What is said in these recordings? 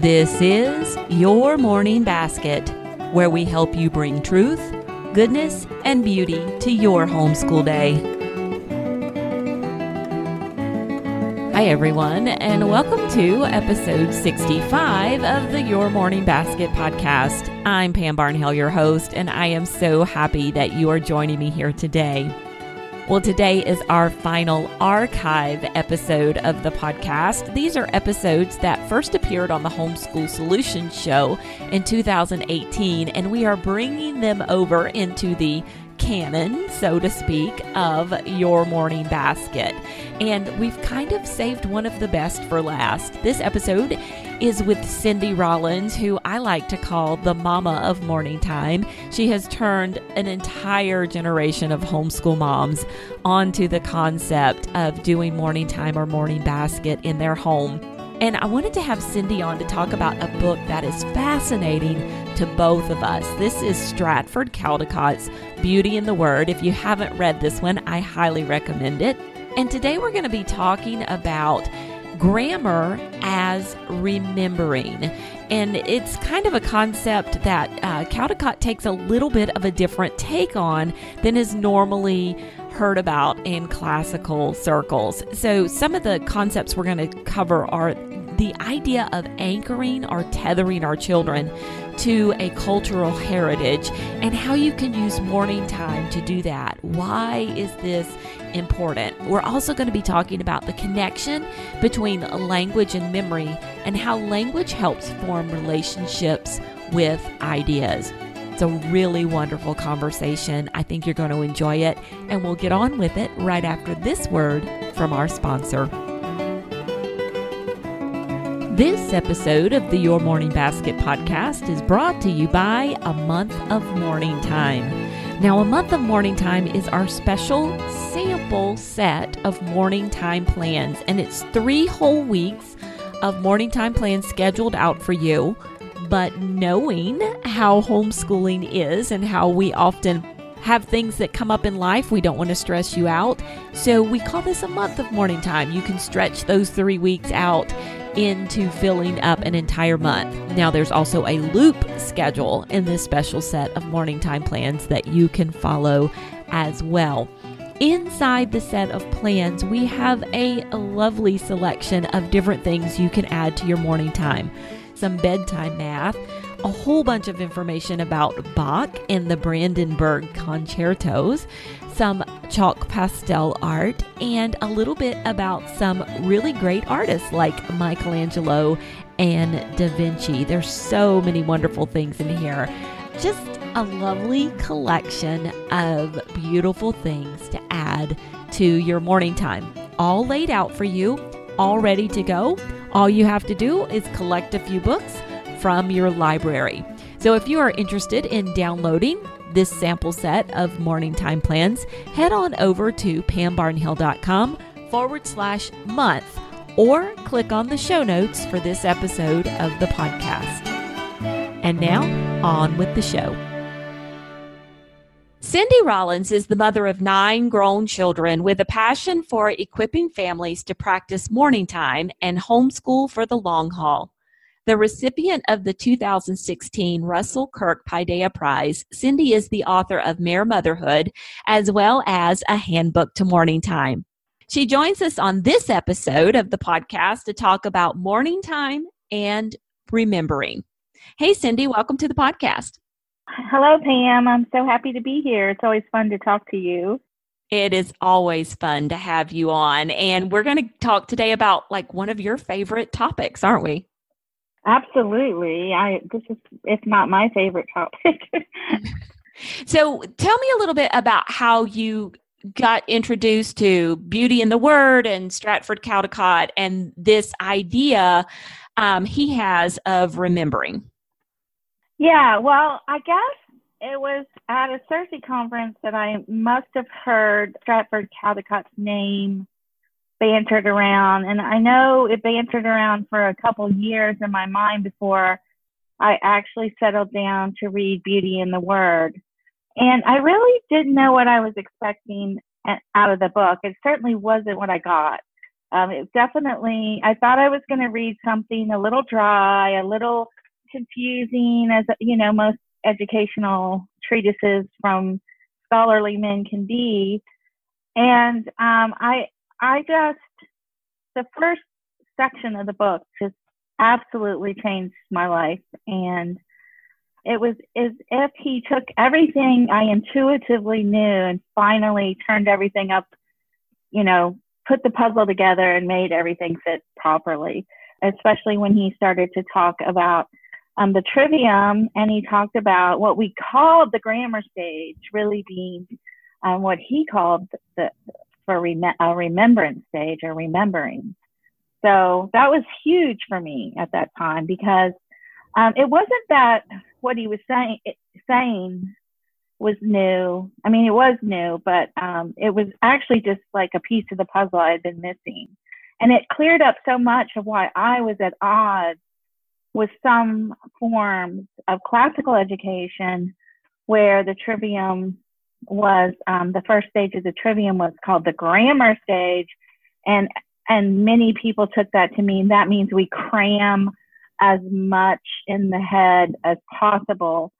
This is Your Morning Basket, where we help you bring truth, goodness, and beauty to your homeschool day. Hi, everyone, and welcome to episode 65 of the Your Morning Basket podcast. I'm Pam Barnhill, your host, and I am so happy that you are joining me here today. Well, today is our final archive episode of the podcast. These are episodes that first appeared on the Homeschool Solutions show in 2018, and we are bringing them over into the canon, so to speak, of your morning basket. And we've kind of saved one of the best for last. This episode is with Cindy Rollins, who I like to call the mama of morning time. She has turned an entire generation of homeschool moms onto the concept of doing morning time or morning basket in their home. And I wanted to have Cindy on to talk about a book that is fascinating to both of us. This is Stratford Caldecott's Beauty in the Word. If you haven't read this one, I highly recommend it. And today we're going to be talking about grammar as remembering. And it's kind of a concept that uh, Caldecott takes a little bit of a different take on than is normally heard about in classical circles. So, some of the concepts we're going to cover are the idea of anchoring or tethering our children to a cultural heritage and how you can use morning time to do that. Why is this important? We're also going to be talking about the connection between language and memory and how language helps form relationships with ideas. It's a really wonderful conversation. I think you're going to enjoy it, and we'll get on with it right after this word from our sponsor. This episode of the Your Morning Basket podcast is brought to you by A Month of Morning Time. Now, A Month of Morning Time is our special sample set of morning time plans, and it's three whole weeks of morning time plans scheduled out for you. But knowing how homeschooling is and how we often have things that come up in life, we don't want to stress you out. So we call this a month of morning time. You can stretch those three weeks out into filling up an entire month. Now, there's also a loop schedule in this special set of morning time plans that you can follow as well. Inside the set of plans, we have a lovely selection of different things you can add to your morning time. Some bedtime math, a whole bunch of information about Bach and the Brandenburg concertos, some chalk pastel art, and a little bit about some really great artists like Michelangelo and Da Vinci. There's so many wonderful things in here. Just a lovely collection of beautiful things to add to your morning time. All laid out for you, all ready to go. All you have to do is collect a few books from your library. So if you are interested in downloading this sample set of morning time plans, head on over to pambarnhill.com forward slash month or click on the show notes for this episode of the podcast. And now, on with the show. Cindy Rollins is the mother of nine grown children with a passion for equipping families to practice morning time and homeschool for the long haul. The recipient of the 2016 Russell Kirk Paideia Prize, Cindy is the author of Mere Motherhood as well as A Handbook to Morning Time. She joins us on this episode of the podcast to talk about morning time and remembering. Hey, Cindy, welcome to the podcast. Hello, Pam. I'm so happy to be here. It's always fun to talk to you. It is always fun to have you on. And we're going to talk today about like one of your favorite topics, aren't we? Absolutely. I this is if not my favorite topic. so tell me a little bit about how you got introduced to Beauty in the Word and Stratford Caldecott and this idea um, he has of remembering. Yeah, well, I guess it was at a CiRCE conference that I must have heard Stratford Caldecott's name bantered around. And I know it bantered around for a couple years in my mind before I actually settled down to read Beauty in the Word. And I really didn't know what I was expecting out of the book. It certainly wasn't what I got. Um, it definitely, I thought I was going to read something a little dry, a little confusing, as you know, most educational treatises from scholarly men can be. And um, I, I just, the first section of the book just absolutely changed my life. And it was as if he took everything I intuitively knew and finally turned everything up, you know, put the puzzle together and made everything fit properly, especially when he started to talk about um, the trivium and he talked about what we called the grammar stage really being um, what he called the, for rem- a remembrance stage or remembering. So that was huge for me at that time because um, it wasn't that what he was saying saying was new. I mean, it was new, but um, it was actually just like a piece of the puzzle I had been missing, and it cleared up so much of why I was at odds with some forms of classical education, where the trivium was um, the first stage of the trivium was called the grammar stage, and and many people took that to mean that means we cram as much in the head as possible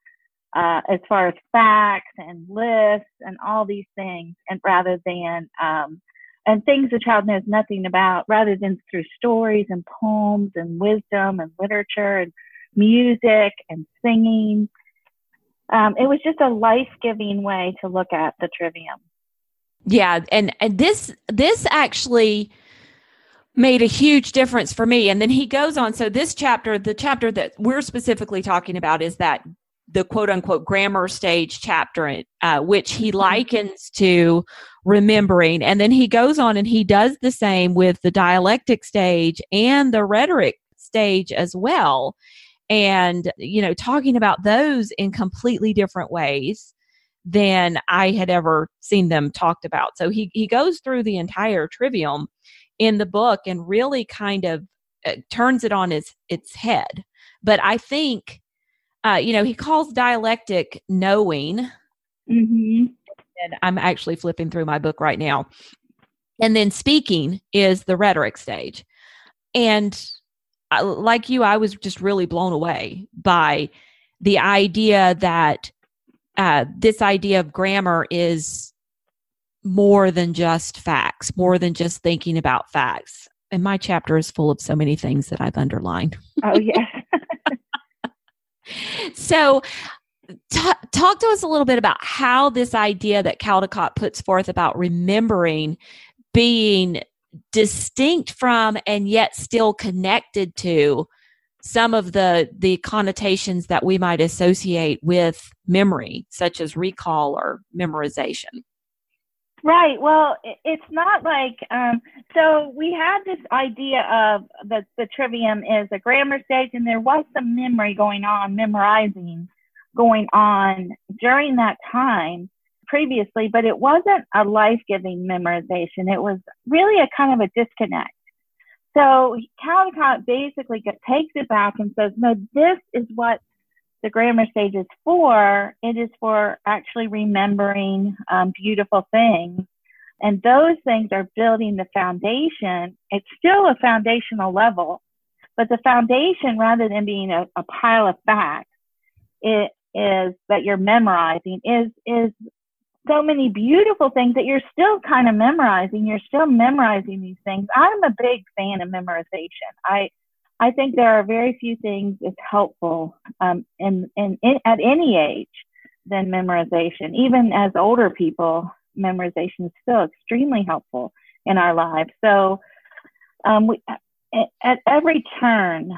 uh, as far as facts and lists and all these things, and rather than um, and things the child knows nothing about, rather than through stories and poems and wisdom and literature and music and singing. Um, it was just a life-giving way to look at the trivium. Yeah, and and this this actually made a huge difference for me. And then he goes on. So, this chapter, the chapter that we're specifically talking about is that the quote unquote grammar stage chapter, uh, which he mm-hmm. likens to remembering. And then he goes on and he does the same with the dialectic stage and the rhetoric stage as well. And, you know, talking about those in completely different ways than I had ever seen them talked about. So he, he goes through the entire trivium in the book and really kind of uh, turns it on its its head. But I think, uh, you know, he calls dialectic knowing. Mm-hmm. And I'm actually flipping through my book right now. And then speaking is the rhetoric stage. And I, like you, I was just really blown away by the idea that uh, this idea of grammar is more than just facts, more than just thinking about facts. And my chapter is full of so many things that I've underlined. Oh, yeah. so, t- talk to us a little bit about how this idea that Caldecott puts forth about remembering being distinct from and yet still connected to some of the the connotations that we might associate with memory such as recall or memorization Right. Well, it's not like um, so. We had this idea of that the trivium is a grammar stage, and there was some memory going on, memorizing going on during that time previously, but it wasn't a life-giving memorization. It was really a kind of a disconnect. So Caldecott basically takes it back and says, "No, this is what the grammar stage is for, it is for actually remembering um, beautiful things. And those things are building the foundation. It's still a foundational level, but the foundation, rather than being a, a pile of facts, it is that you're memorizing is is so many beautiful things that you're still kind of memorizing. You're still memorizing these things. I'm a big fan of memorization. I I think there are very few things as helpful um, in, in, in, at any age than memorization. Even as older people, memorization is still extremely helpful in our lives. So, um, we, at every turn,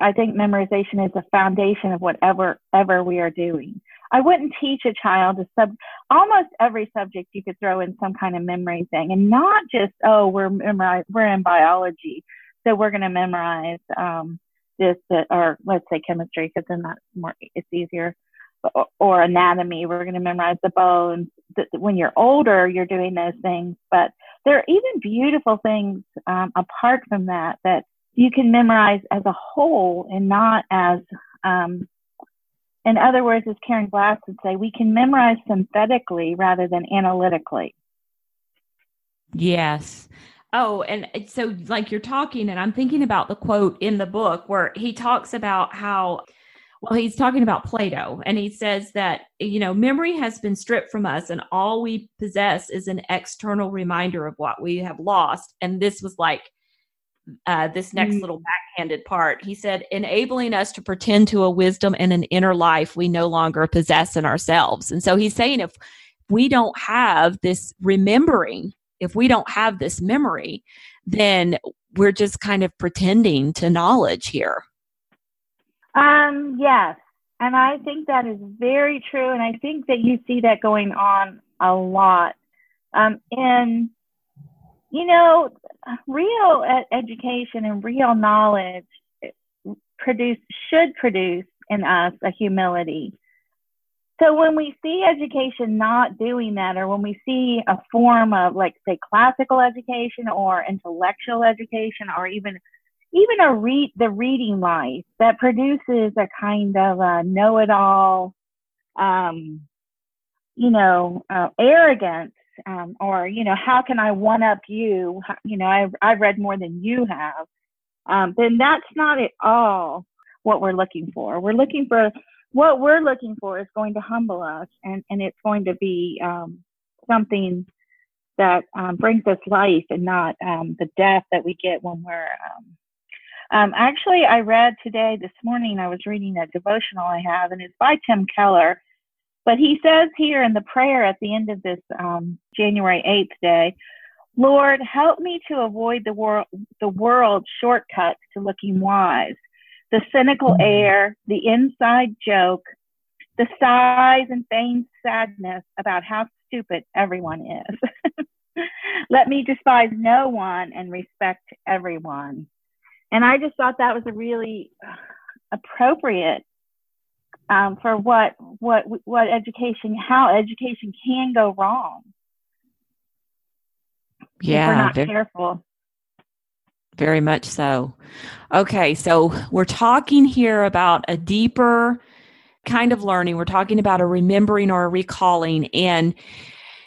I think memorization is the foundation of whatever ever we are doing. I wouldn't teach a child a sub almost every subject you could throw in some kind of memory thing, and not just oh we're memorize we're in biology so we're going to memorize um, this, or let's say chemistry, because then that's more, it's easier. Or, anatomy, we're going to memorize the bones. When you're older, you're doing those things, but there are even beautiful things um, apart from that that you can memorize as a whole and not as um, in other words, as Karen Glass would say, we can memorize synthetically rather than analytically. Yes. Oh, and so like you're talking, and I'm thinking about the quote in the book where he talks about how, well, he's talking about Plato, and he says that, you know, memory has been stripped from us, and all we possess is an external reminder of what we have lost. And this was like uh, this next mm. little backhanded part. He said, enabling us to pretend to a wisdom and an inner life we no longer possess in ourselves. And so he's saying if we don't have this remembering if we don't have this memory, then we're just kind of pretending to knowledge here. Um, yes. And I think that is very true. And I think that you see that going on a lot. Um, in, you know, real ed- education and real knowledge produce, should produce in us a humility. So when we see education not doing that, or when we see a form of like say classical education or intellectual education, or even even a read the reading life that produces a kind of a know-it-all, um, you know, uh, arrogance, um, or you know, how can I one up you? You know, I've I've read more than you have. Um, then that's not at all what we're looking for. We're looking for what we're looking for is going to humble us and, and it's going to be um, something that um, brings us life and not um, the death that we get when we're um, um, actually i read today this morning i was reading a devotional i have and it's by tim keller but he says here in the prayer at the end of this um, january 8th day lord help me to avoid the world the world's shortcuts to looking wise the cynical mm-hmm. air, the inside joke, the sighs and feigned sadness about how stupid everyone is. Let me despise no one and respect everyone. And I just thought that was a really appropriate um, for what what what education, how education can go wrong. Yeah, if we're not careful. Very much so. Okay, so we're talking here about a deeper kind of learning. We're talking about a remembering or a recalling. And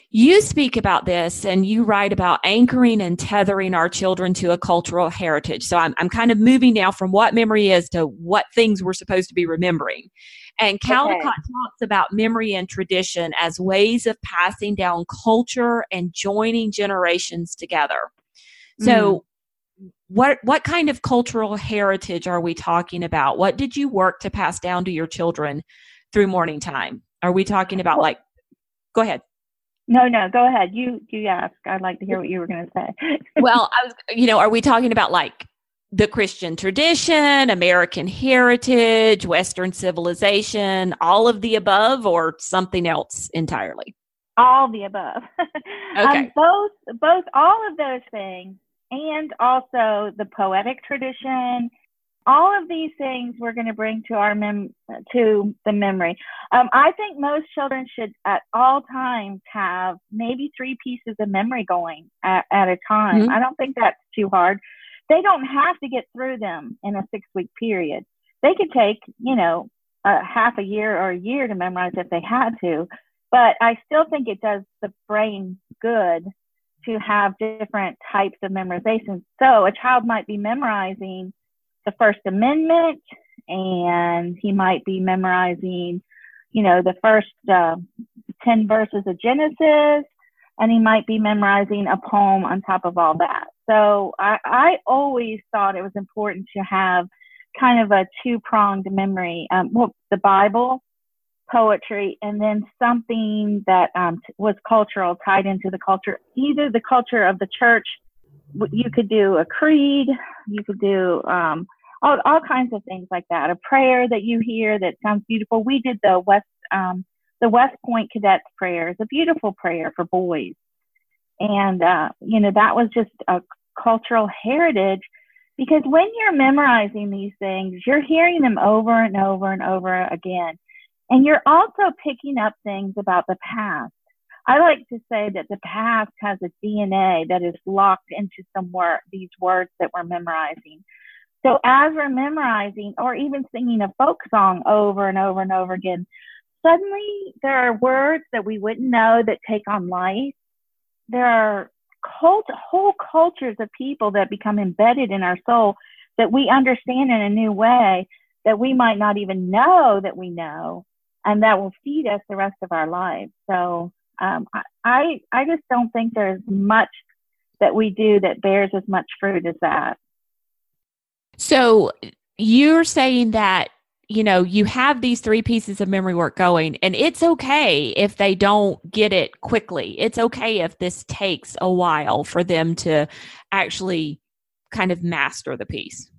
you speak about this and you write about anchoring and tethering our children to a cultural heritage. So I'm, I'm kind of moving now from what memory is to what things we're supposed to be remembering. And Caldecott okay. talks about memory and tradition as ways of passing down culture and joining generations together. So, mm what what kind of cultural heritage are we talking about? What did you work to pass down to your children through morning time? Are we talking about like go ahead. No, no, go ahead. You you ask. I'd like to hear what you were going to say. well, I was you know, are we talking about like the Christian tradition, American heritage, Western civilization, all of the above, or something else entirely? All the above. okay. Um, both, both, all of those things and also the poetic tradition. All of these things we're going to bring to our mem- to the memory. Um, I think most children should at all times have maybe three pieces of memory going at, at a time. Mm-hmm. I don't think that's too hard. They don't have to get through them in a six week period. They could take, you know, a half a year or a year to memorize if they had to. But I still think it does the brain good to have different types of memorization. So a child might be memorizing the First Amendment, and he might be memorizing, you know, the first uh, 10 verses of Genesis, and he might be memorizing a poem on top of all that. So I, I always thought it was important to have kind of a two pronged memory. Um, well, the Bible poetry and then something that um, was cultural tied into the culture either the culture of the church you could do a creed you could do um, all, all kinds of things like that a prayer that you hear that sounds beautiful. We did the west um, the west point cadets prayer. Is a beautiful prayer for boys. And uh, you know that was just a cultural heritage because when you're memorizing these things you're hearing them over and over and over again and you're also picking up things about the past. I like to say that the past has a DNA that is locked into some word, these words that we're memorizing. So as we're memorizing or even singing a folk song over and over and over again, suddenly there are words that we wouldn't know that take on life. There are cult, whole cultures of people that become embedded in our soul that we understand in a new way that we might not even know that we know, and that will feed us the rest of our lives. So um, I, I just don't think there's much that we do that bears as much fruit as that. So you're saying that you know you have these three pieces of memory work going and it's okay if they don't get it quickly it's okay if this takes a while for them to actually kind of master the piece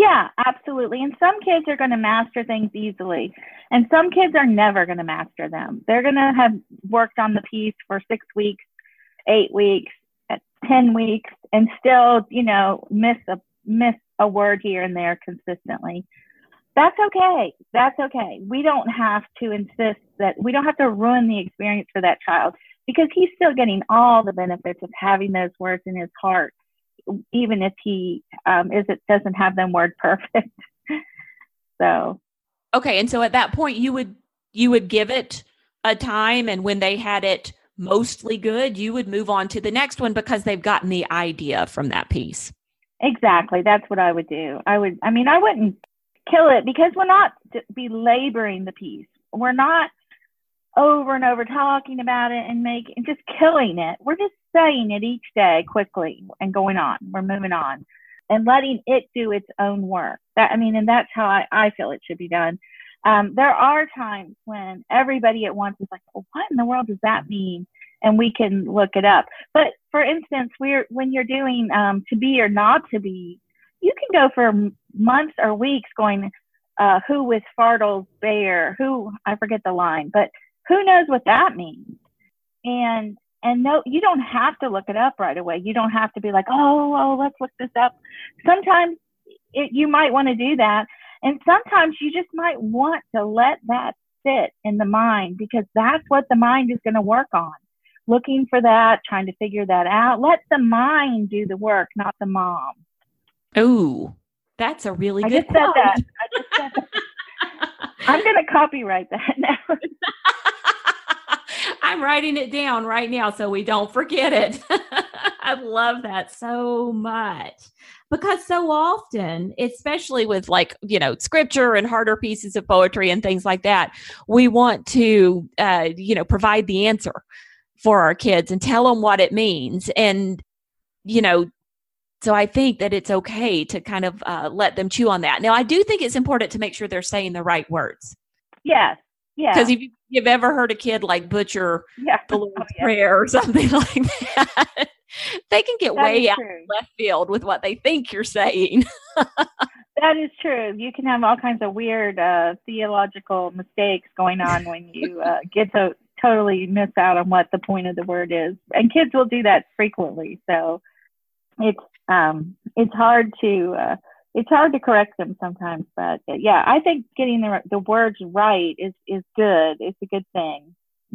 yeah absolutely. And some kids are going to master things easily. And some kids are never going to master them. They're going to have worked on the piece for six weeks eight weeks uh, 10 weeks and still you know miss a miss a word here and there consistently. That's okay. That's okay. We don't have to insist that we don't have to ruin the experience for that child because he's still getting all the benefits of having those words in his heart, even if he um, is it doesn't have them word perfect. so, okay. And so at that point, you would you would give it a time, and when they had it mostly good, you would move on to the next one because they've gotten the idea from that piece. Exactly. That's what I would do. I would, I mean, I wouldn't kill it because we're not belaboring the piece. We're not over and over talking about it and making just killing it. We're just saying it each day quickly and going on. We're moving on and letting it do its own work. That I mean, and that's how I, I feel it should be done. Um, there are times when everybody at once is like, well, "What in the world does that mean?" And we can look it up. But for instance, we're when you're doing um, to be or not to be, you can go for months or weeks going, uh, who with Fartle's bear, who, I forget the line, but who knows what that means? And, and no, you don't have to look it up right away. You don't have to be like, oh, oh, let's look this up. Sometimes it, you might want to do that. And sometimes you just might want to let that sit in the mind because that's what the mind is going to work on. Looking for that, trying to figure that out. Let the mind do the work, not the mom. Oh, that's a really I good just quote. Said that. I just said that. I'm going to copyright that now. I'm writing it down right now so we don't forget it. I love that so much because so often, especially with like, you know, scripture and harder pieces of poetry and things like that, we want to, uh, you know, provide the answer for our kids and tell them what it means. And, you know, so I think that it's okay to kind of uh, let them chew on that. Now, I do think it's important to make sure they're saying the right words. Yes. Yeah. Because if you've ever heard a kid like butcher yeah. the Lord's oh, yeah. Prayer or something like that, they can get that way out left field with what they think you're saying. that is true. You can have all kinds of weird uh, theological mistakes going on when you uh, get to totally miss out on what the point of the word is. And kids will do that frequently. So it's um, it's hard to uh, it's hard to correct them sometimes. But uh, yeah, I think getting the the words right is is good. It's a good thing,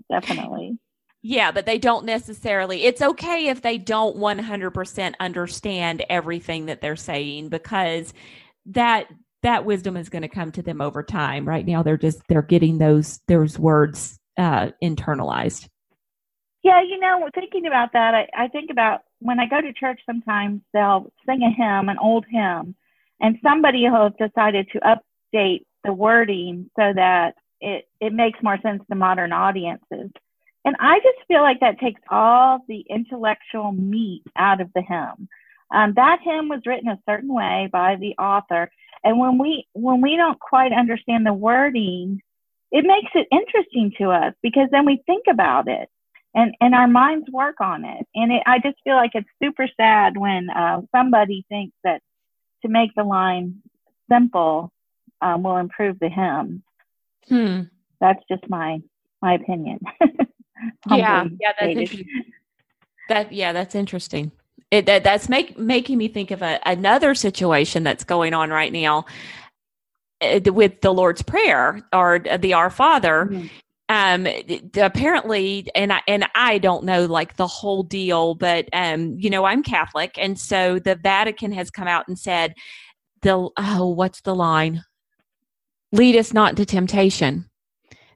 definitely. Yeah, but they don't necessarily. It's okay if they don't 100% understand everything that they're saying because that that wisdom is going to come to them over time. Right now they're just they're getting those those words uh internalized. Yeah, you know, thinking about that, I, I think about when I go to church, sometimes they'll sing a hymn, an old hymn, and somebody has decided to update the wording so that it, it makes more sense to modern audiences. And I just feel like that takes all the intellectual meat out of the hymn. Um, that hymn was written a certain way by the author, and when we when we don't quite understand the wording, it makes it interesting to us because then we think about it and and our minds work on it. And it, I just feel like it's super sad when uh, somebody thinks that to make the line simple um, will improve the hymn. Hmm. That's just my my opinion. yeah, yeah, that's interesting. that. Yeah, that's interesting. It, that, that's make, making me think of a, another situation that's going on right now uh, with the Lord's Prayer or the Our Father. Mm-hmm um apparently and I and I don't know like the whole deal but um you know I'm Catholic and so the Vatican has come out and said the oh what's the line lead us not into temptation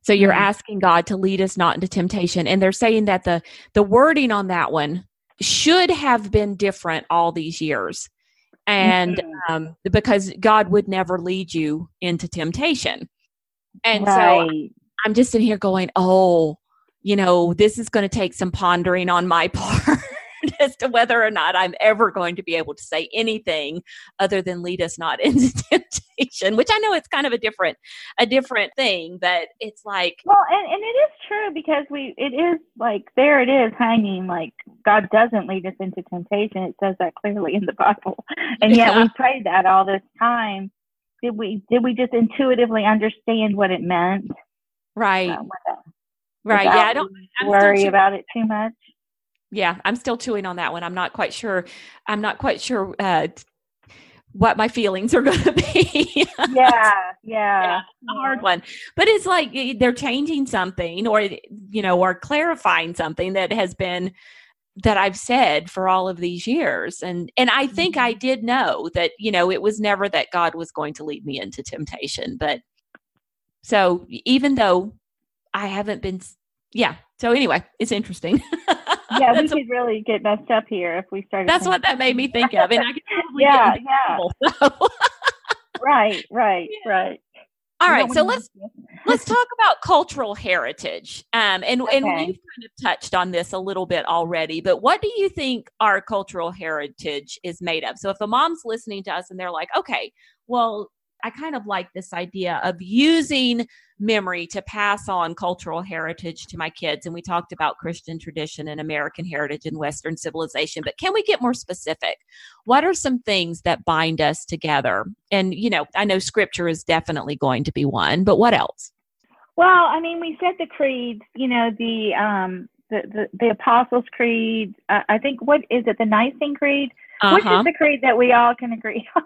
so you're mm-hmm. asking God to lead us not into temptation and they're saying that the the wording on that one should have been different all these years. And Mhm. um, because God would never lead you into temptation. And so right. I'm just in here going, oh, you know, this is going to take some pondering on my part as to whether or not I'm ever going to be able to say anything other than lead us not into temptation, which I know it's kind of a different, a different thing, but it's like, Well, and, and it is true because we it is like there it is hanging like God doesn't lead us into temptation. It says that clearly in the Bible, and yet Yeah. we prayed that all this time. Did we did we just intuitively understand what it meant? Right, without- right. Yeah, I don't, I'm worry about it too much. yeah, I'm still chewing on that one. I'm not quite sure. I'm not quite sure uh, what my feelings are going to be. Yeah, yeah, a hard one but it's like they're changing something or you know or clarifying something that has been that i've said for all of these years and and i think i did know that you know it was never that god was going to lead me into temptation but so even though i haven't been yeah so anyway it's interesting yeah. We that's, could really get messed up here if we started. that's what that made me think of and i could probably Yeah, get in yeah. trouble, so. Right, right, right. all right so let's let's talk about cultural heritage. Um, and and Okay. we've kind of touched on this a little bit already. But what do you think our cultural heritage is made of? So if a mom's listening to us and they're like, okay, well, I kind of like this idea of using memory to pass on cultural heritage to my kids. And we talked about Christian tradition and American heritage and Western civilization. But can we get more specific? What are some things that bind us together? And, you know, I know scripture is definitely going to be one, but what else? Well, I mean, we said the creeds. You know, the um, the the, the Apostles' Creed. Uh, I think what is it? The Nicene Creed, which Uh-huh. is the creed that we all can agree on.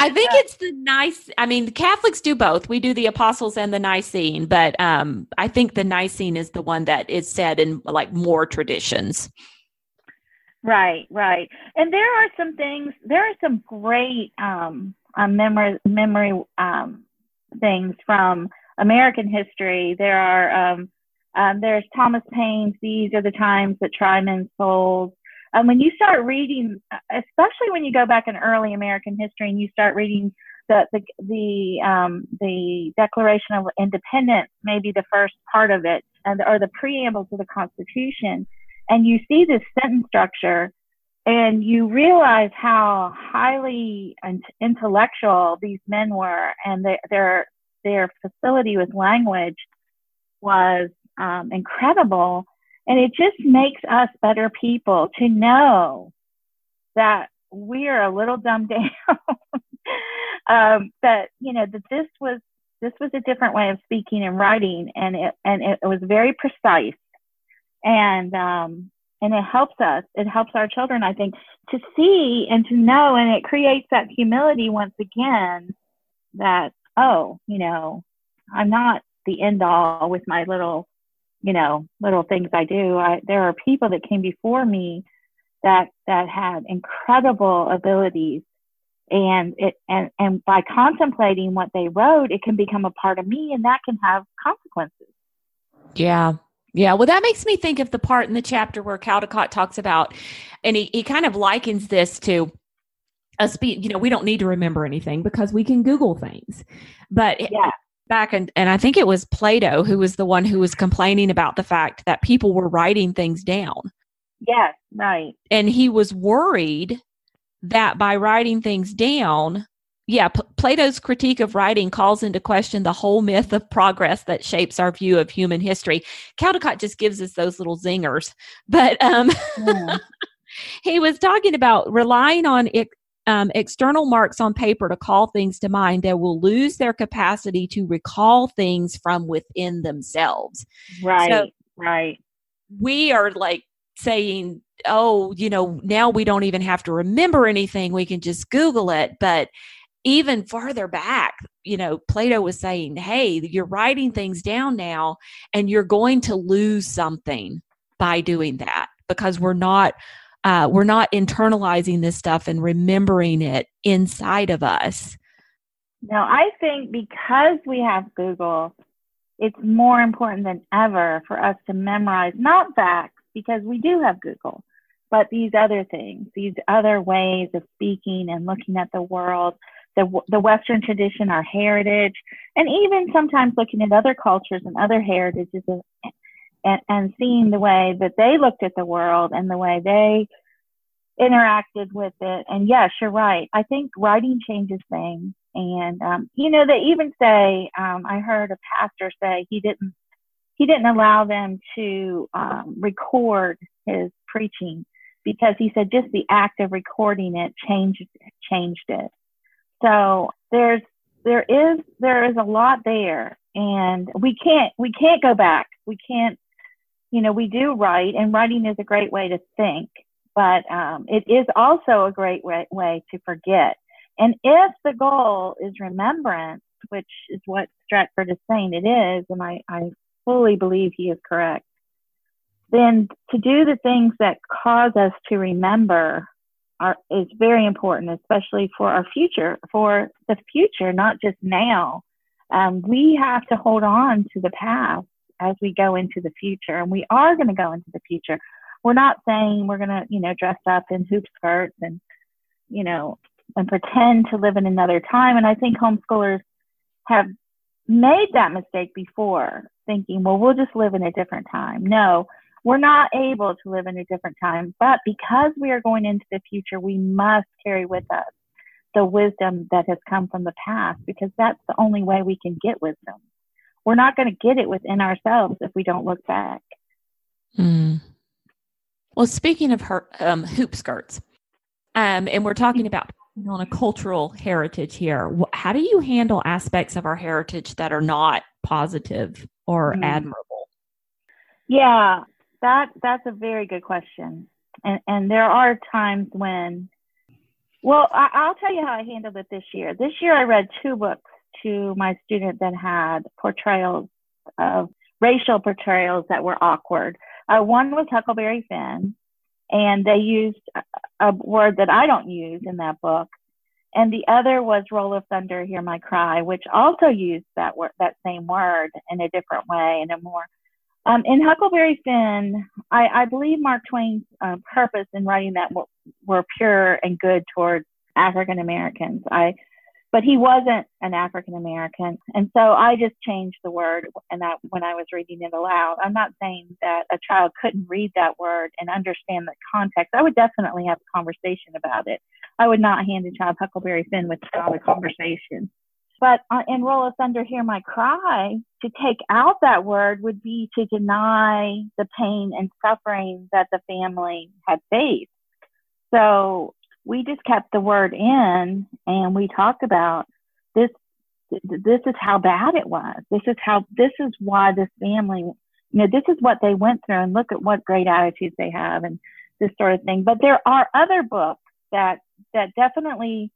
I think Uh, it's the nice. I mean, the Catholics do both. We do the Apostles and the Nicene, but um, I think the Nicene is the one that is said in like more traditions. Right, right. And there are some things. There are some great um, um, memory memory um, things from American history. There are um, um, there's Thomas Paine's "These Are the Times That Try Men's Souls." Um, when you start reading, especially when you go back in early American history and you start reading the the the um, the Declaration of Independence, maybe the first part of it, and or the preamble to the Constitution and you see this sentence structure and you realize how highly intellectual these men were and their their, their facility with language was um, incredible and it just makes us better people to know that we are a little dumbed down um, that you know that this was this was a different way of speaking and writing and it and it was very precise and um, and it helps us. It helps our children, I think, to see and to know, and it creates that humility once again. That oh, you know, I'm not the end all with my little, you know, little things I do. I, there are people that came before me that that had incredible abilities and it and and by contemplating what they wrote it can become a part of me and that can have consequences Yeah. Yeah. Well, that makes me think of the part in the chapter where Caldecott talks about, and he, he kind of likens this to a speed. You know, we don't need to remember anything because we can Google things. But Yeah. Back and, and I think it was Plato who was the one who was complaining about the fact that people were writing things down. yes right And he was worried that by writing things down, yeah, P- Plato's critique of writing calls into question the whole myth of progress that shapes our view of human history. Caldecott just gives us those little zingers. But um, Yeah. he was talking about relying on ex- um, external marks on paper to call things to mind that will lose their capacity to recall things from within themselves. right right We are like saying, oh, you know, now we don't even have to remember anything. We can just Google it. But even farther back, you know, Plato was saying, hey, you're writing things down now and you're going to lose something by doing that because we're not uh, we're not internalizing this stuff and remembering it inside of us. Now, I think because we have Google, it's more important than ever for us to memorize not facts because we do have Google, but these other things, these other ways of speaking and looking at the world, the, the Western tradition, our heritage, and even sometimes looking at other cultures and other heritages and, and seeing the way that they looked at the world and the way they interacted with it. And yes, you're right. I think writing changes things. And, um, you know, they even say, um, I heard a pastor say he didn't, he didn't allow them to um, record his preaching because he said just the act of recording it changed changed it. So there's there is there is a lot there, and we can't we can't go back. We can't, you know, we do write, and writing is a great way to think but um, it is also a great way, way to forget. And if the goal is remembrance, which is what Stratford is saying it is, and I, I fully believe he is correct, then to do the things that cause us to remember are, is very important, especially for our future, for the future, not just now. Um, we have to hold on to the past as we go into the future, and we are going to go into the future we're not saying we're going to, you know, dress up in hoop skirts and, you know, and pretend to live in another time. And I think homeschoolers have made that mistake before, thinking, well, we'll just live in a different time. No, we're not able to live in a different time. But because we are going into the future, we must carry with us the wisdom that has come from the past because that's the only way we can get wisdom. We're not going to get it within ourselves if we don't look back. Mm. Well, speaking of her, um, hoop skirts, um, and we're talking about on a cultural heritage here. How do you handle aspects of our heritage that are not positive or mm. admirable? Yeah, that that's a very good question, and and there are times when, well, I, I'll tell you how I handled it this year. This year, I read two books to my student that had portrayals of racial portrayals that were awkward. Uh, one was Huckleberry Finn, and they used a, word that I don't use in that book. And the other was Roll of Thunder, Hear My Cry, which also used that word, that same word in a different way and a more. Um, in Huckleberry Finn, I, I believe Mark Twain's uh, purpose in writing that were, were pure and good towards African Americans. I but he wasn't an African American. And so I just changed the word and that when I was reading it aloud. I'm not saying that a child couldn't read that word and understand the context. I would definitely have a conversation about it. I would not hand a child Huckleberry Finn without a conversation. But uh, in Roll of Thunder, Hear My Cry, to take out that word would be to deny the pain and suffering that the family had faced. So we just kept the word in and we talked about this this is how bad it was. This is how this is why this family you know this is what they went through and look at what great attitudes they have and this sort of thing. But there are other books that that definitely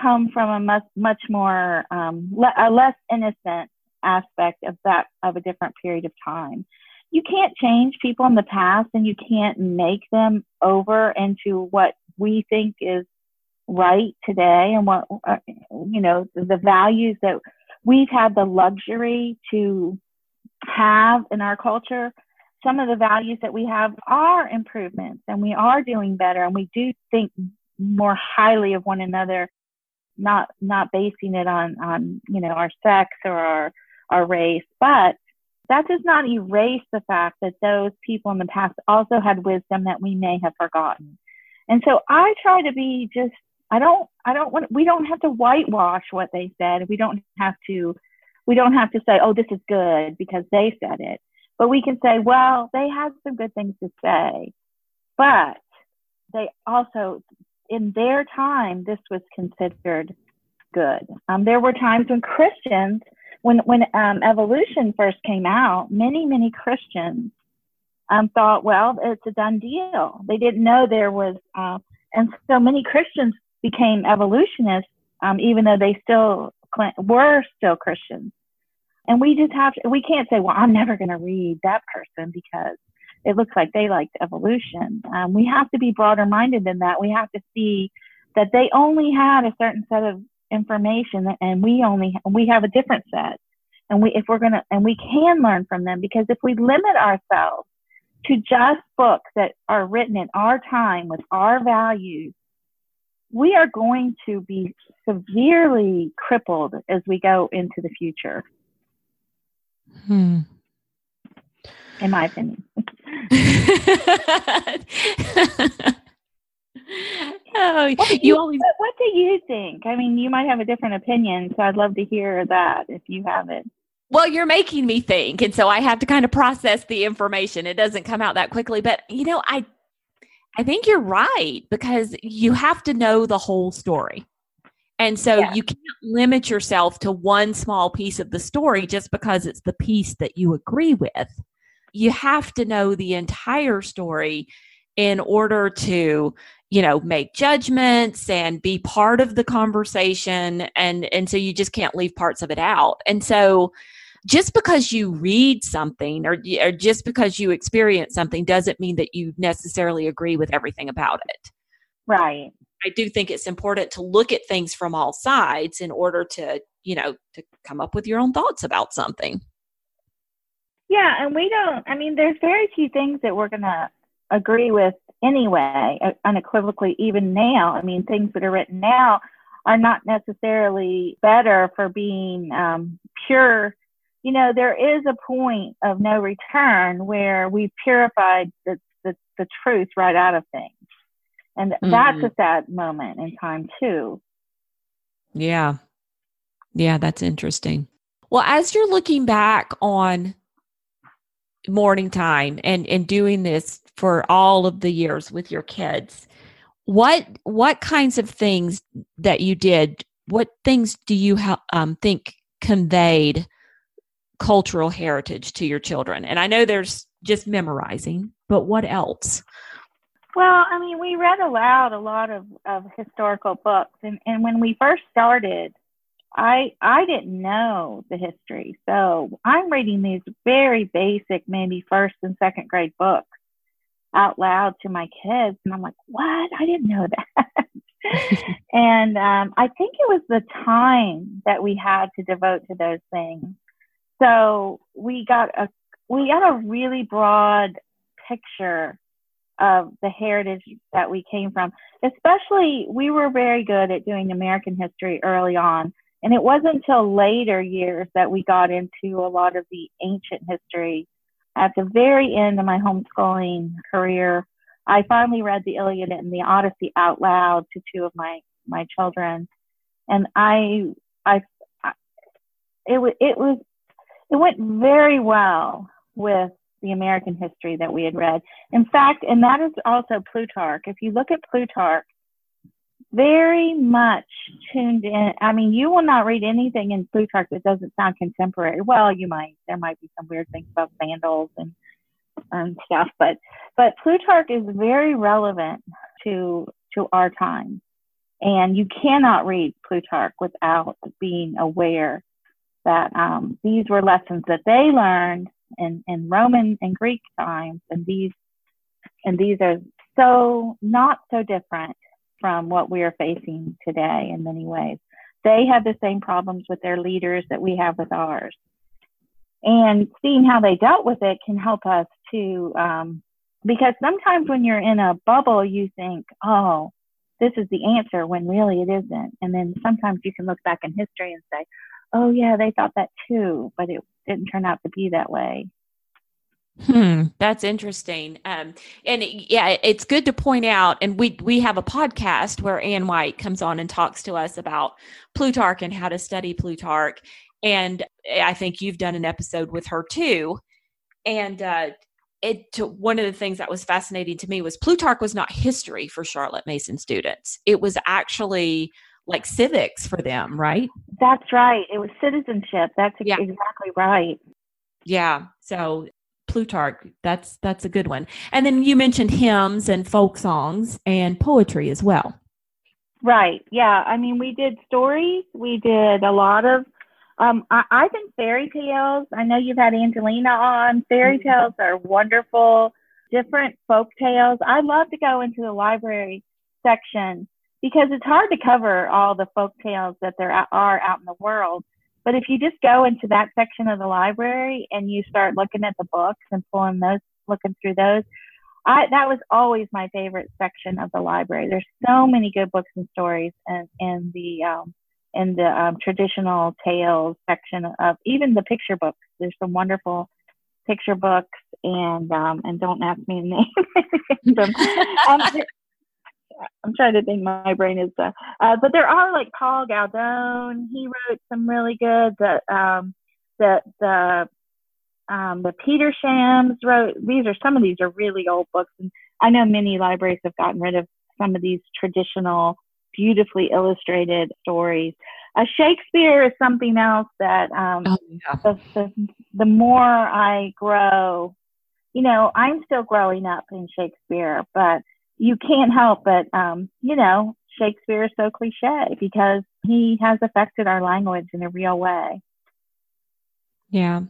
come from a much much more um, le- a less innocent aspect of that of a different period of time. You can't change people in the past and you can't make them over into what we think is right today and what uh, you know the values that we've had the luxury to have in our culture some of the values that we have are improvements and we are doing better and we do think more highly of one another not not basing it on on you know our sex or our our race. But that does not erase the fact that those people in the past also had wisdom that we may have forgotten and so I try to be just, I don't, I don't want, we don't have to whitewash what they said. We don't have to, we don't have to say, oh, this is good because they said it. But we can say, well, they had some good things to say. But they also, in their time, this was considered good. Um, there were times when Christians, when when um, evolution first came out, many many Christians um, thought, well, it's a done deal. They didn't know there was, uh, and so many Christians became evolutionists, um, even though they still were still Christians. And we just have to, we can't say, well, I'm never going to read that person because it looks like they liked evolution. Um, we have to be broader minded than that. We have to see that they only had a certain set of information and we only, we have a different set. And we, if we're going to, and we can learn from them because if we limit ourselves to just books that are written in our time with our values, we are going to be severely crippled as we go into the future. Hmm. In my opinion. oh, what you, you always. What do you think? I mean, you might have a different opinion, so I'd love to hear that if you have it. Well, you're making me think, and so I have to kind of process the information. It doesn't come out that quickly, but you know, I, I think you're right because you have to know the whole story. And so yeah. you can't limit yourself to one small piece of the story just because it's the piece that you agree with. You have to know the entire story in order to you know make judgments and be part of the conversation and and so you just can't leave parts of it out and so just because you read something or, or just because you experience something doesn't mean that you necessarily agree with everything about it right i do think it's important to look at things from all sides in order to you know to come up with your own thoughts about something yeah and we don't i mean there's very few things that we're going to agree with anyway, uh, unequivocally, even now. I mean, things that are written now are not necessarily better for being um, pure. You know, there is a point of no return where we purified the, the, the truth right out of things. And mm-hmm. that's a sad moment in time, too. Yeah. Yeah, that's interesting. Well, as you're looking back on morning time and and doing this for all of the years with your kids what what kinds of things that you did what things do you ha- um, think conveyed cultural heritage to your children and i know there's just memorizing but what else well i mean we read aloud a lot of, of historical books and, and when we first started I I didn't know the history, so I'm reading these very basic, maybe first and second grade books out loud to my kids, and I'm like, "What? I didn't know that." and um, I think it was the time that we had to devote to those things. So we got a we got a really broad picture of the heritage that we came from. Especially, we were very good at doing American history early on and it wasn't until later years that we got into a lot of the ancient history. At the very end of my homeschooling career, I finally read the Iliad and the Odyssey out loud to two of my my children, and I I, I it was it was it went very well with the American history that we had read. In fact, and that is also Plutarch. If you look at Plutarch, very much tuned in. I mean, you will not read anything in Plutarch that doesn't sound contemporary. Well, you might. There might be some weird things about vandals and and stuff, but but Plutarch is very relevant to to our time, and you cannot read Plutarch without being aware that um, these were lessons that they learned in in Roman and Greek times, and these and these are so not so different from what we are facing today in many ways. They have the same problems with their leaders that we have with ours. And seeing how they dealt with it can help us to, um, because sometimes when you're in a bubble, you think, oh, this is the answer when really it isn't. And then sometimes you can look back in history and say, oh, yeah, they thought that too, but it didn't turn out to be that way. Hmm, that's interesting. Um, and it, yeah, it's good to point out. And we we have a podcast where Anne White comes on and talks to us about Plutarch and how to study Plutarch. And I think you've done an episode with her too. And uh, it one of the things that was fascinating to me was Plutarch was not history for Charlotte Mason students. It was actually like civics for them, right? That's right. It was citizenship. That's yeah. exactly right. Yeah. So Plutarch. That's that's a good one. And then you mentioned hymns and folk songs and poetry as well. Right. Yeah. I mean, we did stories. We did a lot of. Um, I, I think fairy tales. I know you've had Angelina on. Fairy mm-hmm. tales are wonderful. Different folk tales. I love to go into the library section because it's hard to cover all the folk tales that there are out in the world. But if you just go into that section of the library and you start looking at the books and pulling those looking through those. I, that was always my favorite section of the library. There's so many good books and stories in, in the um, in the um, traditional tales section of even the picture books. There's some wonderful picture books and um, and don't ask me to name um, I'm trying to think. My brain is, uh, uh, but there are like Paul Galdone. He wrote some really good. The um, the the um, the Petershams wrote. These are some of these are really old books, and I know many libraries have gotten rid of some of these traditional, beautifully illustrated stories. Uh, Shakespeare is something else that um, oh, yeah. the, the, the more I grow, you know, I'm still growing up in Shakespeare, but you can't help but, um, you know, Shakespeare is so cliche because he has affected our language in a real way. Yeah.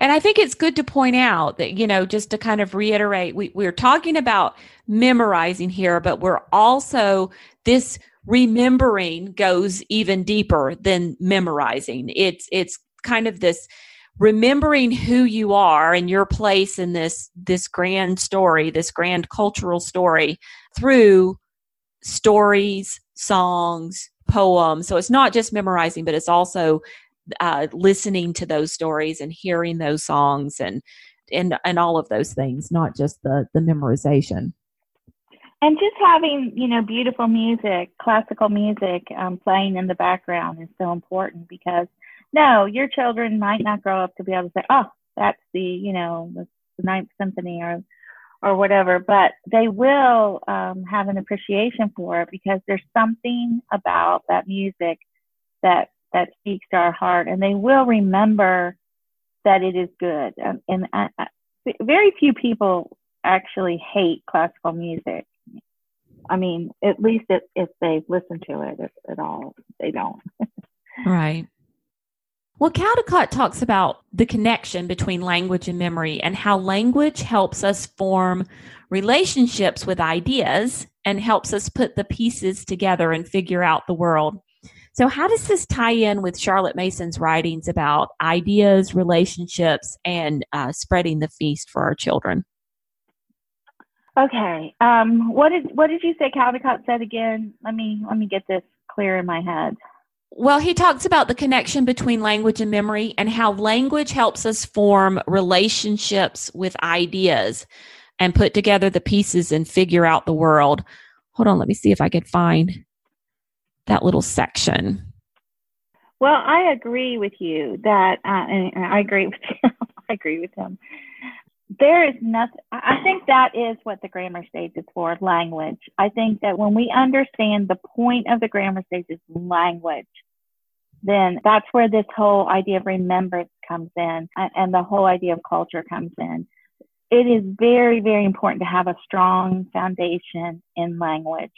And I think it's good to point out that, you know, just to kind of reiterate, we, we're talking about memorizing here, but we're also, this remembering goes even deeper than memorizing. It's, it's kind of this remembering who you are and your place in this, this grand story, this grand cultural story through stories, songs, poems. So it's not just memorizing, but it's also uh, listening to those stories and hearing those songs and and and all of those things, not just the the memorization. And just having you know beautiful music, classical music um, playing in the background is so important because no, your children might not grow up to be able to say, oh, that's the you know the, the Ninth Symphony or or whatever, but they will um, have an appreciation for it because there's something about that music that that speaks to our heart, and they will remember that it is good. And, and I, I, very few people actually hate classical music. I mean, at least if, if they listen to it at all, they don't. right. Well, Caldecott talks about the connection between language and memory and how language helps us form relationships with ideas and helps us put the pieces together and figure out the world. So, how does this tie in with Charlotte Mason's writings about ideas, relationships, and uh, spreading the feast for our children? Okay. Um, what did what did you say Caldecott said again? Let me let me get this clear in my head. Well, he talks about the connection between language and memory and how language helps us form relationships with ideas and put together the pieces and figure out the world. Hold on, let me see if I could find that little section. Well, I agree with you that, uh, and I agree with him. I agree with him. There is nothing, I think that is what the grammar stage is for language. I think that when we understand the point of the grammar stage is language, then that's where this whole idea of remembrance comes in and the whole idea of culture comes in. It is very, very important to have a strong foundation in language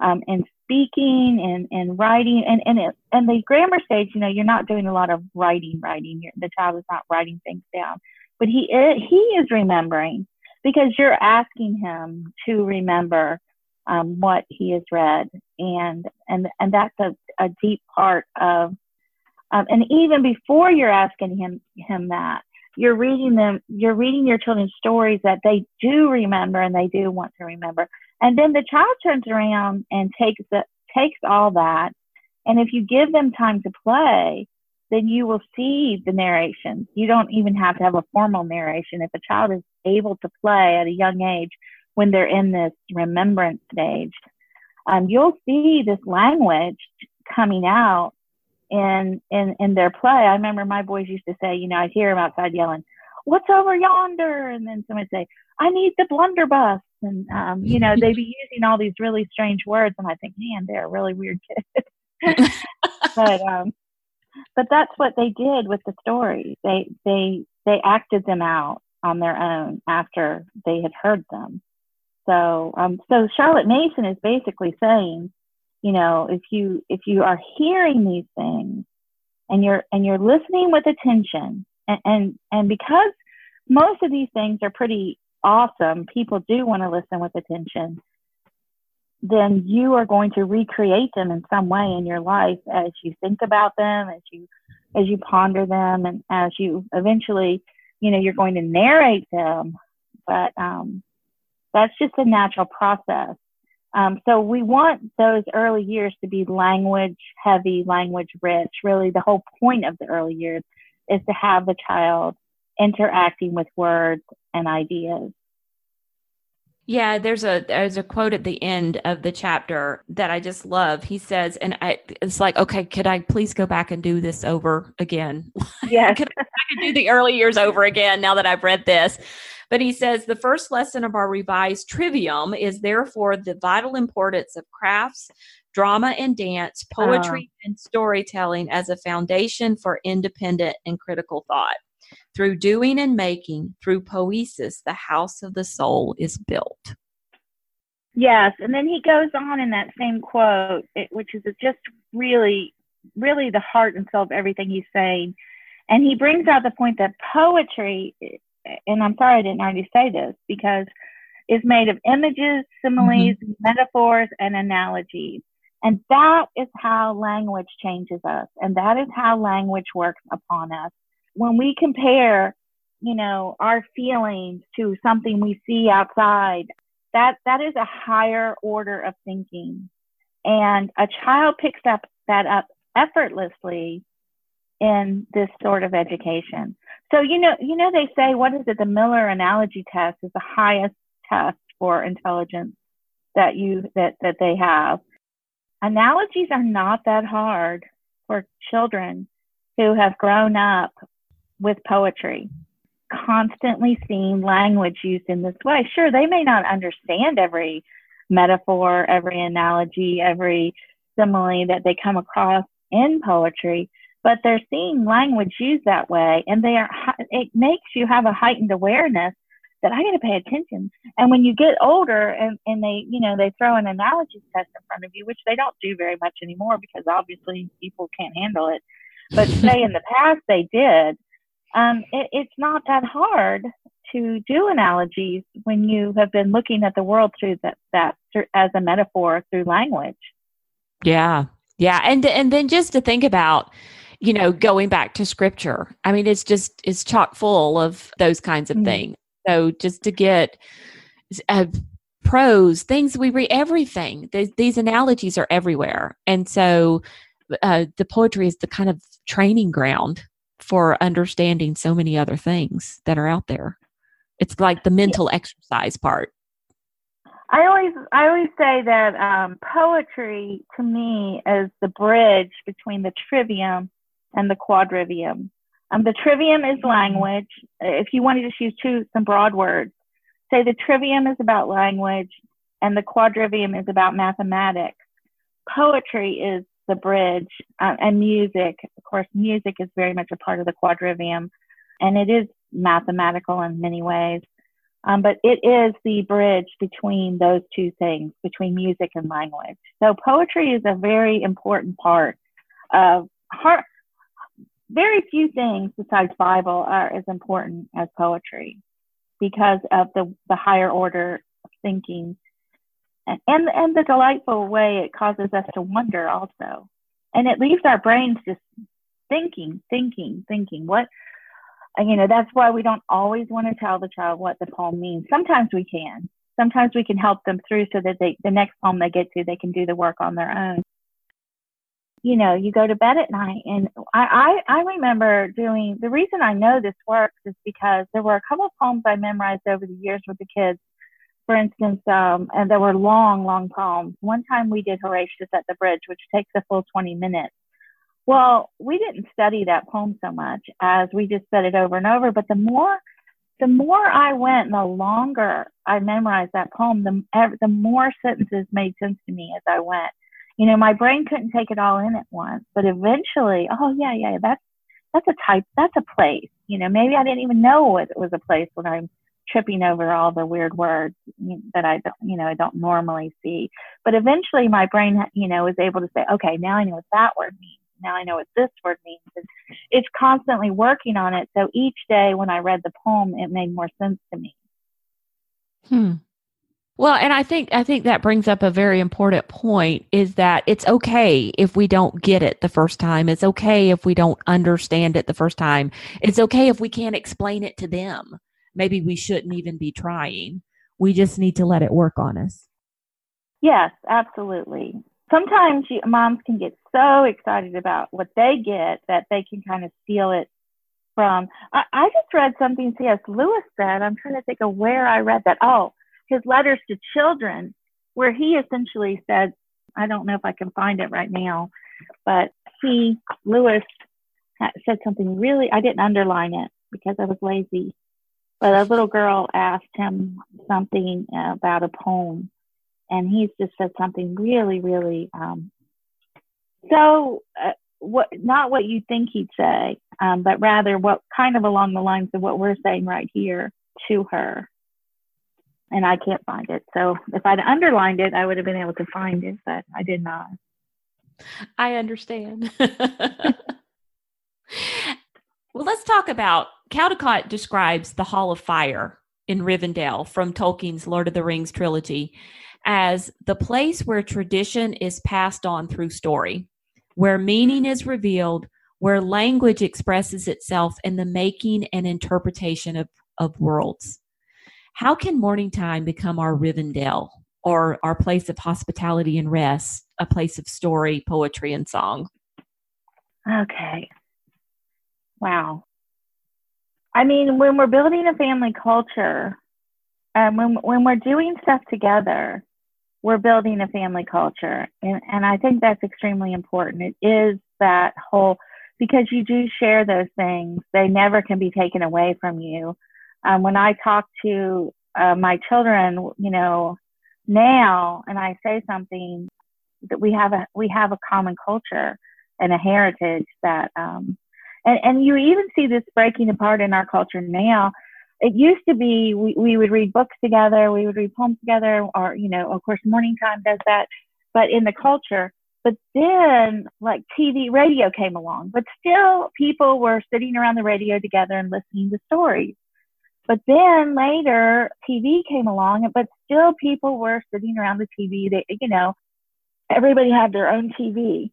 um, in speaking and, and writing and and it, and the grammar stage you know you're not doing a lot of writing writing you're, the child is not writing things down but he is, he is remembering because you're asking him to remember um, what he has read and and and that's a, a deep part of um, and even before you're asking him him that you're reading them you're reading your children stories that they do remember and they do want to remember and then the child turns around and takes the, takes all that. And if you give them time to play, then you will see the narration. You don't even have to have a formal narration. If a child is able to play at a young age when they're in this remembrance stage, um, you'll see this language coming out in, in, in their play. I remember my boys used to say, you know, I'd hear them outside yelling, what's over yonder? And then someone would say, I need the blunderbuss and um, you know they'd be using all these really strange words and i think man they're really weird kids. but um but that's what they did with the stories they they they acted them out on their own after they had heard them. So um so charlotte mason is basically saying you know if you if you are hearing these things and you're and you're listening with attention and and, and because most of these things are pretty awesome, people do want to listen with attention, then you are going to recreate them in some way in your life as you think about them, as you as you ponder them, and as you eventually, you know, you're going to narrate them but um, that's just a natural process. Um, so we want those early years to be language heavy, language rich. Really, the whole point of the early years is to have the child interacting with words and ideas. Yeah, there's a there's a quote at the end of the chapter that I just love. He says, and I, it's like, okay, could I please go back and do this over again? Yeah, could I, I could do the early years over again now that I've read this. But he says the first lesson of our revised trivium is therefore the vital importance of crafts, drama and dance, uh-huh. poetry oh. and storytelling as a foundation for independent and critical thought. Through doing and making, through poesis, the house of the soul is built. Yes, and then he goes on in that same quote, which is just really, really the heart and soul of everything he's saying. And he brings out the point that poetry and I'm sorry I didn't already say this because it's made of images, similes, mm-hmm. metaphors, and analogies. And that is how language changes us. And that is how language works upon us. When we compare, you know, our feelings to something we see outside, that, that is a higher order of thinking. And a child picks up that up effortlessly in this sort of education. So you know, you know, they say what is it? The Miller analogy test is the highest test for intelligence that you that that they have. Analogies are not that hard for children who have grown up with poetry, constantly seeing language used in this way. Sure, they may not understand every metaphor, every analogy, every simile that they come across in poetry, but they're seeing language used that way and they are it makes you have a heightened awareness that I got to pay attention. And when you get older and, and they, you know, they throw an analogy test in front of you, which they don't do very much anymore because obviously people can't handle it. But say in the past they did, um, it, it's not that hard to do analogies when you have been looking at the world through that, that as a metaphor through language. Yeah. Yeah. And, and then just to think about, you know, going back to scripture. I mean, it's just, it's chock full of those kinds of mm-hmm. things. So just to get uh, prose, things we read, everything, these, these analogies are everywhere. And so uh, the poetry is the kind of training ground for understanding so many other things that are out there. It's like the mental exercise part. I always I always say that um, poetry to me is the bridge between the trivium and the quadrivium. Um, the trivium is language. If you wanted to choose two, some broad words, say the trivium is about language and the quadrivium is about mathematics. Poetry is the bridge uh, and music. Of course, music is very much a part of the quadrivium and it is mathematical in many ways. Um, but it is the bridge between those two things, between music and language. So poetry is a very important part of heart very few things besides Bible are as important as poetry because of the, the higher order of thinking and, and, the delightful way it causes us to wonder also. And it leaves our brains just thinking, thinking, thinking. What, you know, that's why we don't always want to tell the child what the poem means. Sometimes we can. Sometimes we can help them through so that they, the next poem they get to, they can do the work on their own you know, you go to bed at night. And I, I, I remember doing the reason I know this works is because there were a couple of poems I memorized over the years with the kids. For instance, um, and there were long, long poems. One time we did Horatius at the Bridge, which takes a full 20 minutes. Well, we didn't study that poem so much as we just said it over and over. But the more, the more I went, and the longer I memorized that poem, the the more sentences made sense to me as I went you know, my brain couldn't take it all in at once, but eventually, oh yeah, yeah, that's that's a type, that's a place. You know, maybe I didn't even know it was a place when I'm tripping over all the weird words that I don't, you know, I don't normally see. But eventually, my brain, you know, was able to say, okay, now I know what that word means. Now I know what this word means. And it's constantly working on it. So each day when I read the poem, it made more sense to me. Hmm. Well, and I think I think that brings up a very important point is that it's okay if we don't get it the first time. It's okay if we don't understand it the first time. It's okay if we can't explain it to them. Maybe we shouldn't even be trying. We just need to let it work on us. Yes, absolutely. Sometimes you, moms can get so excited about what they get that they can kind of steal it from. I, I just read something C.S. Lewis said. I'm trying to think of where I read that. Oh, his letters to children, where he essentially said, I don't know if I can find it right now, but he, Lewis, said something really, I didn't underline it because I was lazy, but a little girl asked him something about a poem, and he just said something really, really, um, so uh, what, not what you think he'd say, um, but rather what kind of along the lines of what we're saying right here to her. And I can't find it. So if I'd underlined it, I would have been able to find it, but I did not. I understand. well, let's talk about Caldecott describes the Hall of Fire in Rivendell from Tolkien's Lord of the Rings trilogy as the place where tradition is passed on through story, where meaning is revealed, where language expresses itself in the making and interpretation of, of worlds. How can morning time become our Rivendell or our place of hospitality and rest, a place of story, poetry, and song? Okay. Wow. I mean, when we're building a family culture, and when when we're doing stuff together, we're building a family culture, and and I think that's extremely important. It is that whole because you do share those things; they never can be taken away from you. Um, when I talk to uh, my children, you know, now, and I say something that we have a we have a common culture and a heritage that um, and, and you even see this breaking apart in our culture now. It used to be we, we would read books together, we would read poems together, or, you know, of course, morning time does that. But in the culture, but then like TV, radio came along, but still people were sitting around the radio together and listening to stories. But then later TV came along, but still people were sitting around the TV. They, you know, everybody had their own TV,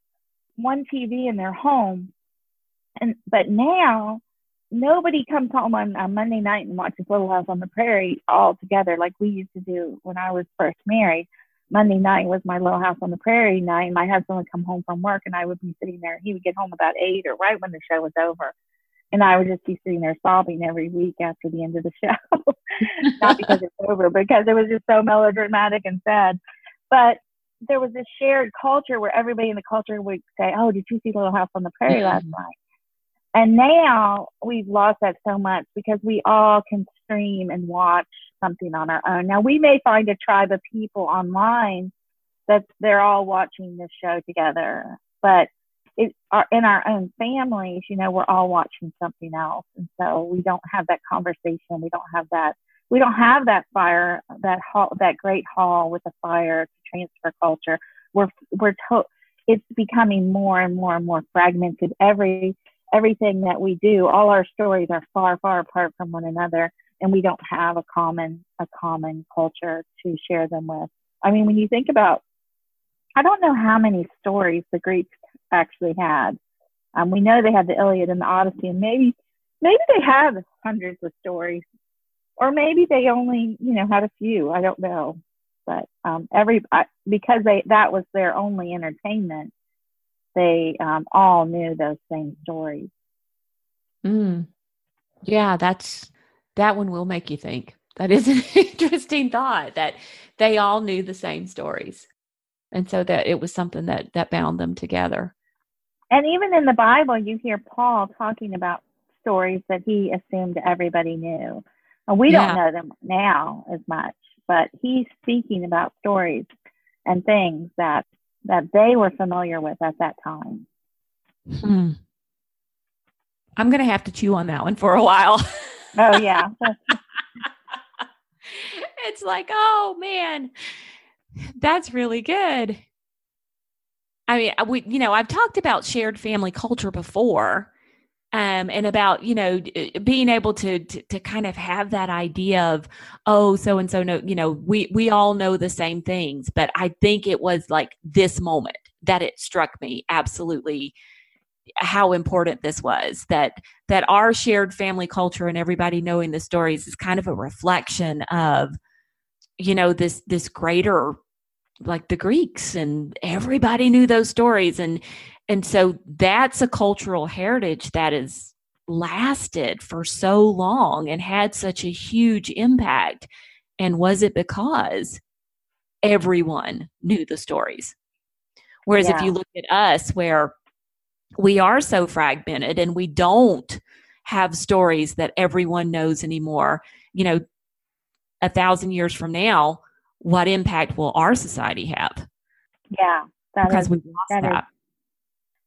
one TV in their home, and but now nobody comes home on a Monday night and watches Little House on the Prairie all together like we used to do when I was first married. Monday night was my Little House on the Prairie night. My husband would come home from work and I would be sitting there. He would get home about eight or right when the show was over. And I would just be sitting there sobbing every week after the end of the show. Not because it's over, because it was just so melodramatic and sad. But there was this shared culture where everybody in the culture would say, Oh, did you see Little House on the Prairie last mm-hmm. night? And now we've lost that so much because we all can stream and watch something on our own. Now we may find a tribe of people online that they're all watching this show together, but it, our, in our own families, you know, we're all watching something else. And so we don't have that conversation. We don't have that, we don't have that fire, that hall, that great hall with a fire to transfer culture. We're, we're to, it's becoming more and more and more fragmented every everything that we do, all our stories are far, far apart from one another, and we don't have a common a common culture to share them with. I mean, when you think about, I don't know how many stories the Greeks actually had. Um, we know they had the Iliad and the Odyssey, and maybe maybe they have hundreds of stories, or maybe they only you know had a few. I don't know, but um, every I, because they that was their only entertainment they um, all knew those same stories. Mm. Yeah, that's that one will make you think. That is an interesting thought that they all knew the same stories, and so that it was something that that bound them together. And even in the Bible, you hear Paul talking about stories that he assumed everybody knew. And we yeah. don't know them now as much, but he's speaking about stories and things that that they were familiar with at that time. Hmm. I'm going to have to chew on that one for a while. oh, yeah. it's like, oh, man, that's really good. I mean, we, you know, I've talked about shared family culture before, um, and about you know being able to, to, to kind of have that idea of oh so and so no you know we we all know the same things but i think it was like this moment that it struck me absolutely how important this was that that our shared family culture and everybody knowing the stories is kind of a reflection of you know this this greater like the greeks and everybody knew those stories and and so that's a cultural heritage that has lasted for so long and had such a huge impact and was it because everyone knew the stories whereas yeah. if you look at us where we are so fragmented and we don't have stories that everyone knows anymore you know a thousand years from now what impact will our society have yeah because is, we've lost that, that.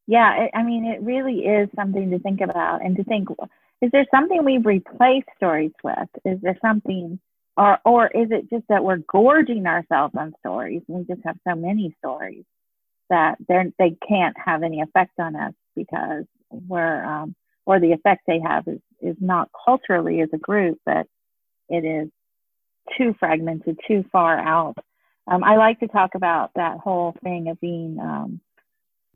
Yeah it, i mean it really is something to think about and to think is there something we've replaced stories with is there something or or is it just that we're gorging ourselves on stories and we just have so many stories that they they can't have any effect on us because we're um, or the effect they have is is not culturally as a group, but it is too fragmented, too far out. Um, I like to talk about that whole thing of being um,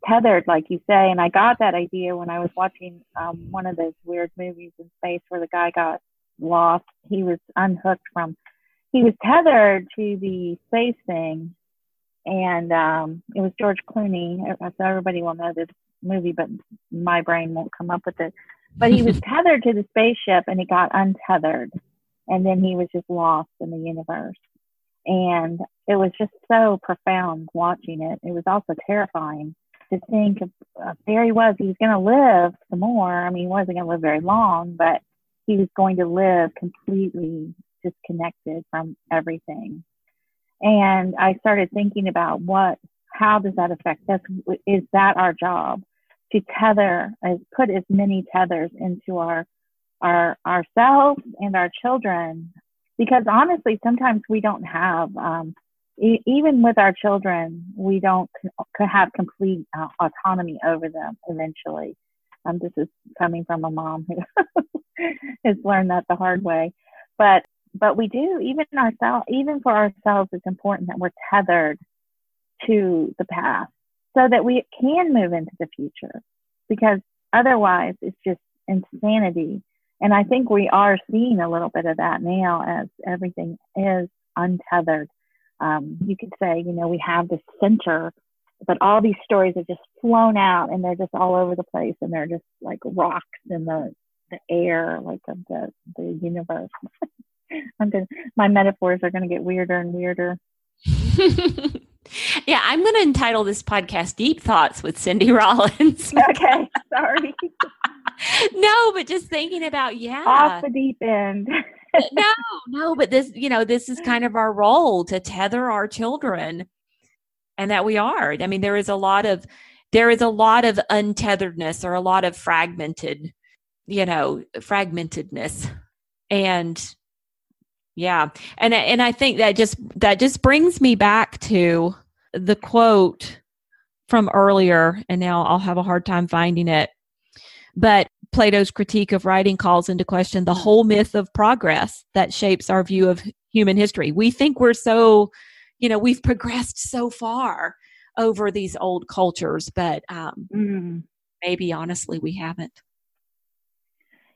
tethered, like you say, and I got that idea when I was watching um, one of those weird movies in space where the guy got lost. He was unhooked from, he was tethered to the space thing and um, it was George Clooney. So everybody will know this movie, but my brain won't come up with it. But he was tethered to the spaceship, and he got untethered, and then he was just lost in the universe. And it was just so profound watching it. It was also terrifying to think of, uh, there he was. He was going to live some more. I mean, he wasn't going to live very long, but he was going to live completely disconnected from everything and I started thinking about what, how does that affect us? Is that our job to tether, as put as many tethers into our, our ourselves and our children? Because honestly, sometimes we don't have, um, even with our children, we don't have complete uh, autonomy over them eventually. Um, this is coming from a mom who has learned that the hard way. But but we do even ourselves even for ourselves it's important that we're tethered to the past so that we can move into the future because otherwise it's just insanity and i think we are seeing a little bit of that now as everything is untethered um, you could say you know we have this center but all these stories have just flown out and they're just all over the place and they're just like rocks in the the air like of the the universe I'm gonna, my metaphors are going to get weirder and weirder. yeah, I'm going to entitle this podcast Deep Thoughts with Cindy Rollins. okay, sorry. no, but just thinking about, yeah. Off the deep end. No, no, but this, you know, this is kind of our role to tether our children and that we are. I mean, there is a lot of, there is a lot of untetheredness or a lot of fragmented, you know, fragmentedness. And yeah. And and I think that just that just brings me back to the quote from earlier and now I'll have a hard time finding it. But Plato's critique of writing calls into question the whole myth of progress that shapes our view of human history. We think we're so, you know, we've progressed so far over these old cultures, but um, mm. maybe honestly we haven't.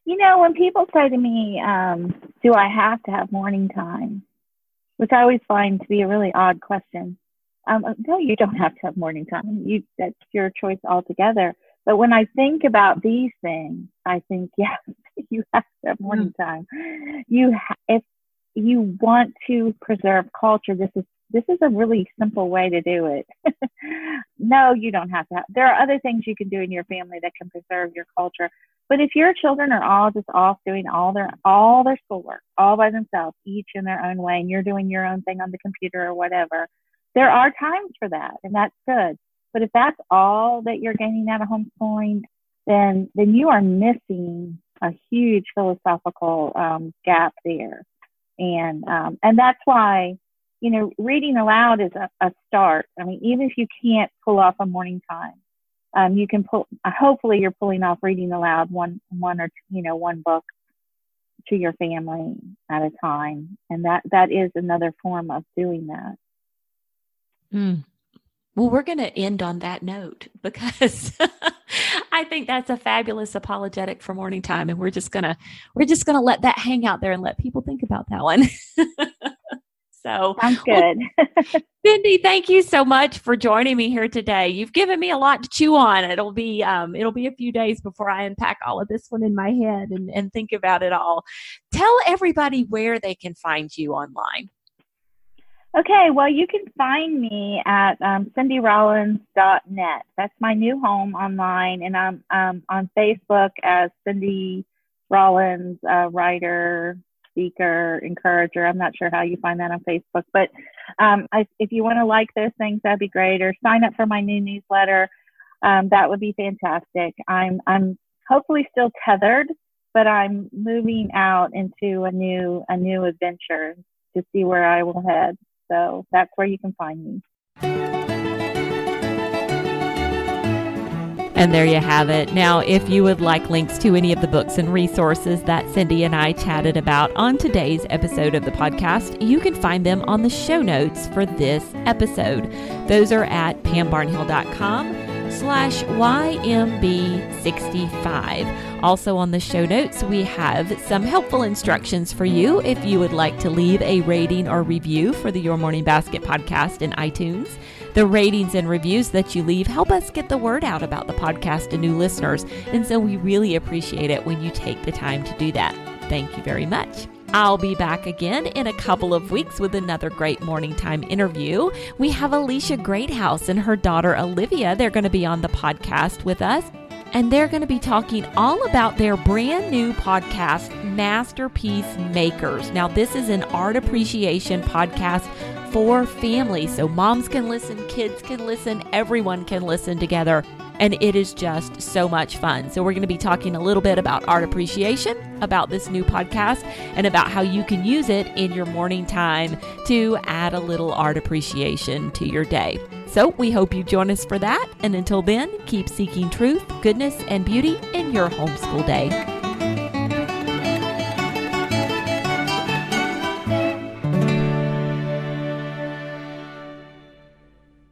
You know, when people say to me, um, do I have to have morning time? Which I always find to be a really odd question. Um, no, you don't have to have morning time. You, that's your choice altogether. But when I think about these things, I think, yes, you have to have morning mm. time. You, ha- if you want to preserve culture, this is this is a really simple way to do it. no, you don't have to. Have, there are other things you can do in your family that can preserve your culture. But if your children are all just off doing all their all their schoolwork all by themselves, each in their own way, and you're doing your own thing on the computer or whatever, there are times for that, and that's good. But if that's all that you're gaining out of homeschooling, then then you are missing a huge philosophical um, gap there, and um, and that's why you know reading aloud is a, a start. I mean, even if you can't pull off a morning time, um, you can pull uh, hopefully you're pulling off reading aloud one one or you know one book to your family at a time and that that is another form of doing that mm. Well we're going to end on that note because I think that's a fabulous apologetic for morning time. And we're just gonna we're just gonna let that hang out there and let people think about that one. so sounds good. Cindy, thank you so much for joining me here today. You've given me a lot to chew on. It'll be um, it'll be a few days before I unpack all of this one in my head and, and think about it all. Tell everybody where they can find you online. Okay, well, you can find me at um, cindyrollins.net. That's my new home online, and I'm um, on Facebook as Cindy Rollins, uh, writer, speaker, encourager. I'm not sure how you find that on Facebook, but um, I, if you want to like those things, that'd be great. Or sign up for my new newsletter. Um, that would be fantastic. I'm I'm hopefully still tethered, but I'm moving out into a new a new adventure to see where I will head. So that's where you can find me. And there you have it. Now, if you would like links to any of the books and resources that Cindy and I chatted about on today's episode of the podcast, you can find them on the show notes for this episode. Those are at pambarnhill.com slash YMB65. Also on the show notes, we have some helpful instructions for you if you would like to leave a rating or review for the Your Morning Basket podcast in iTunes. The ratings and reviews that you leave help us get the word out about the podcast to new listeners, and so we really appreciate it when you take the time to do that. Thank you very much. I'll be back again in a couple of weeks with another great morning time interview. We have Alicia Greathouse and her daughter Olivia. They're going to be on the podcast with us. And they're going to be talking all about their brand new podcast, Masterpiece Makers. Now, this is an art appreciation podcast for families. So moms can listen, kids can listen, everyone can listen together and it is just so much fun. So, we're going to be talking a little bit about art appreciation, about this new podcast, and about how you can use it in your morning time to add a little art appreciation to your day. So, we hope you join us for that. And until then, keep seeking truth, goodness, and beauty in your homeschool day.